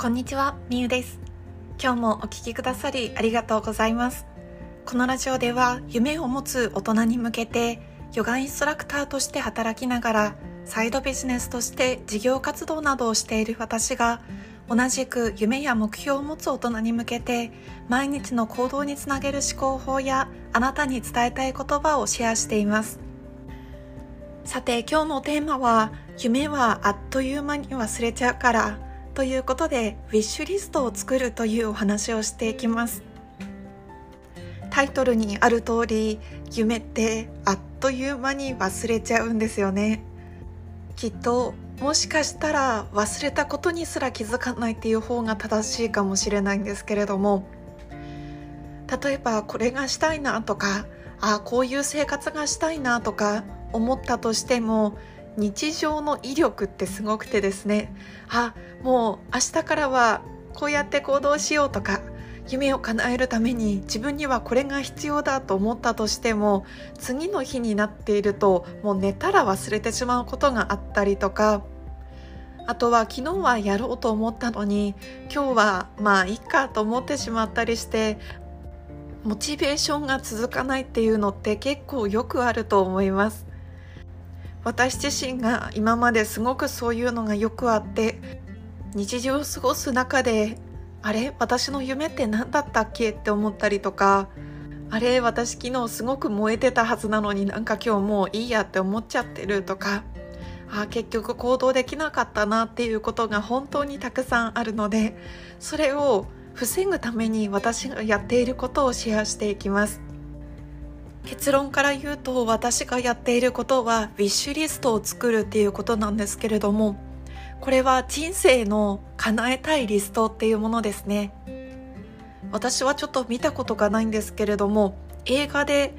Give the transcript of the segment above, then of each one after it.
こんにちは、みゆです。今日もお聞きくださりありがとうございます。このラジオでは夢を持つ大人に向けてヨガインストラクターとして働きながらサイドビジネスとして事業活動などをしている私が同じく夢や目標を持つ大人に向けて毎日の行動につなげる思考法やあなたに伝えたい言葉をシェアしていますさて今日のテーマは夢はあっという間に忘れちゃうからということでウィッシュリストを作るというお話をしていきます。タイトルにある通り夢ってあっという間に忘れちゃうんですよね。きっともしかしたら忘れたことにすら気づかないっていう方が正しいかもしれないんですけれども例えばこれがしたいなとかあこういう生活がしたいなとか思ったとしても日常の威力ってすごくてですね。あもう明日からはこうやって行動しようとか夢を叶えるために自分にはこれが必要だと思ったとしても次の日になっているともう寝たら忘れてしまうことがあったりとか。あとは昨日はやろうと思ったのに今日はまあいいかと思ってしまったりしてモチベーションが続かないっていうのって結構よくあると思います。私自身が今まですごくそういうのがよくあって日常を過ごす中であれ私の夢って何だったっけって思ったりとかあれ私昨日すごく燃えてたはずなのになんか今日もういいやって思っちゃってるとかあ結局行動できなかったなっていうことが本当にたくさんあるのでそれを防ぐために私がやっていることをシェアしていきます。結論から言うと私がやっていることはウィッシュリストを作るっていうことなんですけれどもこれは人生の叶えたいリストっていうものですね。私はちょっと見たことがないんですけれども映画で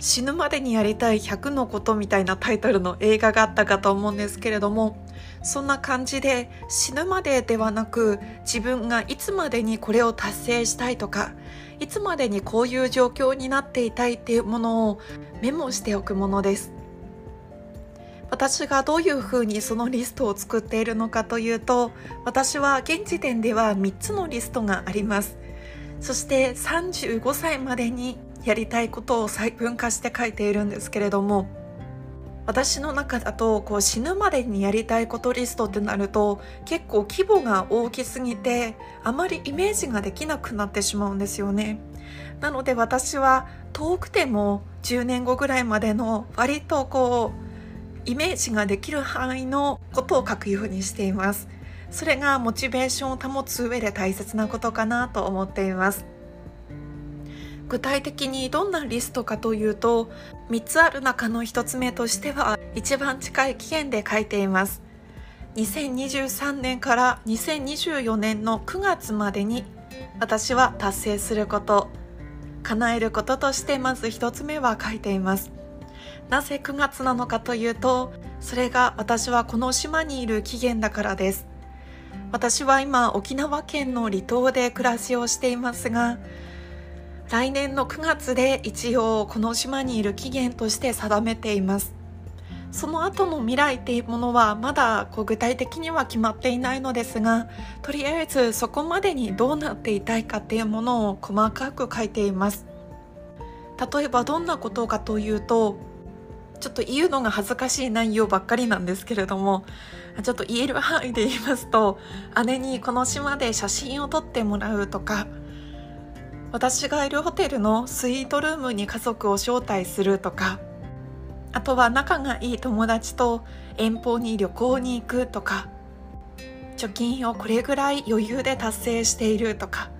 死ぬまでにやりたい100のことみたいなタイトルの映画があったかと思うんですけれどもそんな感じで死ぬまでではなく自分がいつまでにこれを達成したいとかいつまでにこういう状況になっていたいっていうものをメモしておくものです。私がどういうふうにそのリストを作っているのかというと私は現時点では3つのリストがあります。そして35歳までにやりたいことを細分化して書いているんですけれども私の中だとこう死ぬまでにやりたいことリストってなると結構規模が大きすぎてあまりイメージができなくなってしまうんですよね。なので私は遠くても10年後ぐらいまでの割とこうイメージができる範囲のことを書くようにしています。それがモチベーションを保つ上で大切なことかなと思っています。具体的にどんなリストかというと3つある中の1つ目としては一番近い期限で書いています。2023年から2024年の9月までに私は達成すること叶えることとしてまず1つ目は書いています。なぜ9月なのかというとそれが私はこの島にいる期限だからです。私は今沖縄県の離島で暮らしをしていますが来年の9月で一応この島にいる期限として定めています。その後の未来っていうものはまだこう具体的には決まっていないのですがとりあえずそこまでにどうなっていたいかっていうものを細かく書いています。例えばどんなことかというとちょっと言うのが恥ずかしい内容ばっかりなんですけれどもちょっと言える範囲で言いますと姉にこの島で写真を撮ってもらうとか私がいるホテルのスイートルームに家族を招待するとかあとは仲がいい友達と遠方に旅行に行くとか貯金をこれぐらい余裕で達成しているとか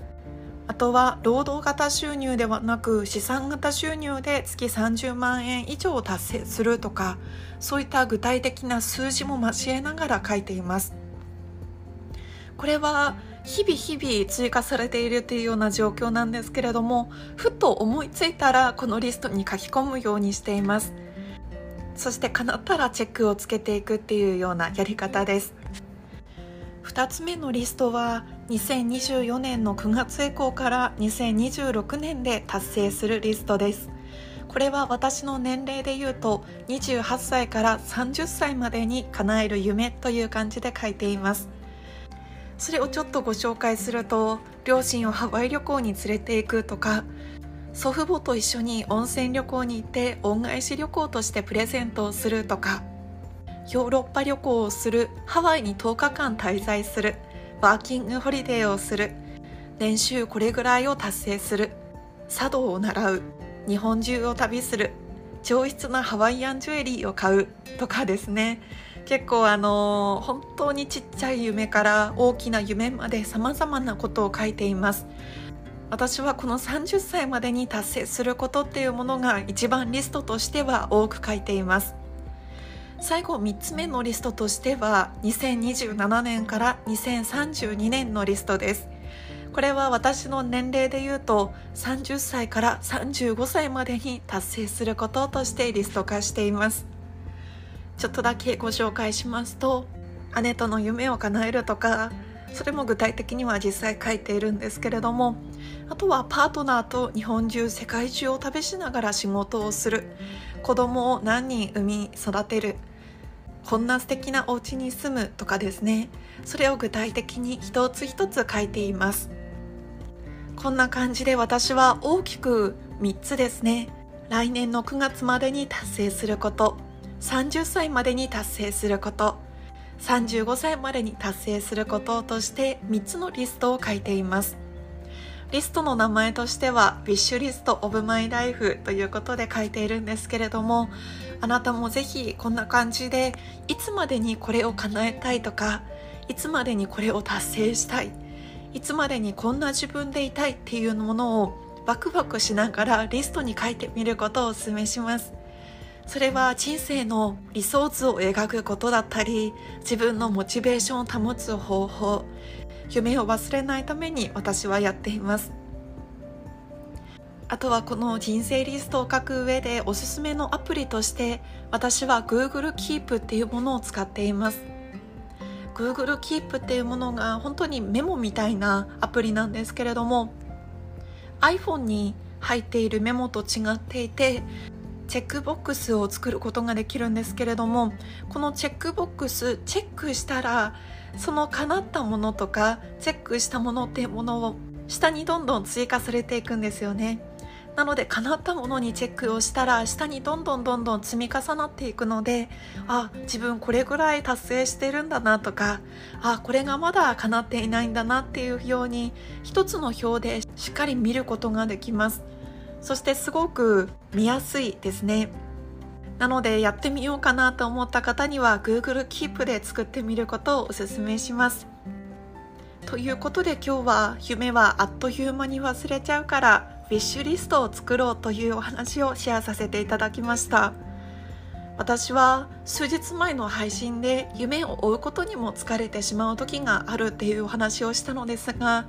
あとは労働型収入ではなく資産型収入で月30万円以上達成するとかそういった具体的な数字も交えながら書いています。これは日々日々追加されているというような状況なんですけれどもふと思いついたらこのリストに書き込むようにしています。そして叶ったらチェックをつけていくっていうようなやり方です。2つ目のリストは2024年の9月以降から2026年で達成するリストです。これは私の年齢で言うと28歳から30歳までに叶える夢という感じで書いています。それをちょっとご紹介すると両親をハワイ旅行に連れて行くとか祖父母と一緒に温泉旅行に行って恩返し旅行としてプレゼントをするとかヨーロッパ旅行をするハワイに10日間滞在するワーキングホリデーをする年収これぐらいを達成する茶道を習う日本中を旅する上質なハワイアンジュエリーを買うとかですね。結構あの本当にちっちゃい夢から大きな夢まで様々なことを書いています。私はこの30歳までに達成することっていうものが一番リストとしては多く書いています。最後3つ目のリストとしては2027年から2032年のリストです。これは私の年齢で言うと30歳から35歳までに達成することとしてリスト化しています。ちょっとだけご紹介しますと姉との夢を叶えるとかそれも具体的には実際書いているんですけれどもあとはパートナーと日本中世界中を旅しながら仕事をする子供を何人産み育てるこんな素敵なお家に住むとかですねそれを具体的に一つ一つ書いています。こんな感じで私は大きく3つですね。来年の9月までに達成すること。30歳までに達成すること。35歳までに達成することとして3つのリストを書いています。リストの名前としては Wish List of My Life ということで書いているんですけれどもあなたもぜひこんな感じでいつまでにこれを叶えたいとかいつまでにこれを達成したいいつまでにこんな自分でいたいっていうものをワクワクしながらリストに書いてみることをお勧めします。それは人生の理想図を描くことだったり自分のモチベーションを保つ方法。夢を忘れないために私はやっています。あとはこの人生リストを書く上でおすすめのアプリとして私は Google Keep っていうものを使っています。Google Keep っていうものが本当にメモみたいなアプリなんですけれども iPhone に入っているメモと違っていてチェックボックスを作ることができるんですけれどもこのチェックボックスチェックしたらその叶ったものとかチェックしたものっていうものを下にどんどん追加されていくんですよね。なので叶ったものにチェックをしたら下にどんどんどんどん積み重なっていくのであ自分これぐらい達成してるんだなとかあこれがまだ叶っていないんだなっていうように一つの表でしっかり見ることができます。そしてすごく見やすいですね。なのでやってみようかなと思った方には Google Keep で作ってみることをお勧めします。ということで今日は夢はあっという間に忘れちゃうからウィッシュリストを作ろうというお話をシェアさせていただきました。私は数日前の配信で夢を追うことにも疲れてしまう時があるっていうお話をしたのですが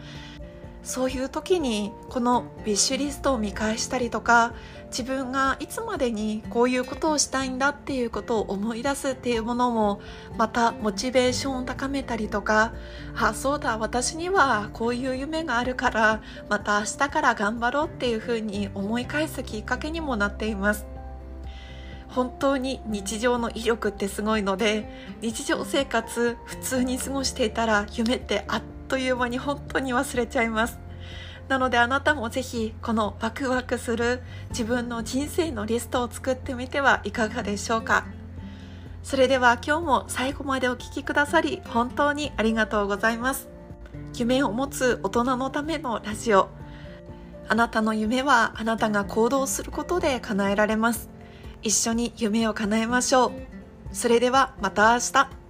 そういう時にこのビッシュリストを見返したりとか自分がいつまでにこういうことをしたいんだっていうことを思い出すっていうものもまたモチベーションを高めたりとかあそうだ私にはこういう夢があるからまた明日から頑張ろうっていうふうに思い返すきっかけにもなっています本当に日常の威力ってすごいので日常生活普通に過ごしていたら夢ってあっという間に本当に忘れちゃいます。なのであなたもぜひこのワクワクする自分の人生のリストを作ってみてはいかがでしょうか。それでは今日も最後までお聴きくださり本当にありがとうございます。夢を持つ大人のためのラジオ。あなたの夢はあなたが行動することで叶えられます。一緒に夢を叶えましょう。それではまた明日。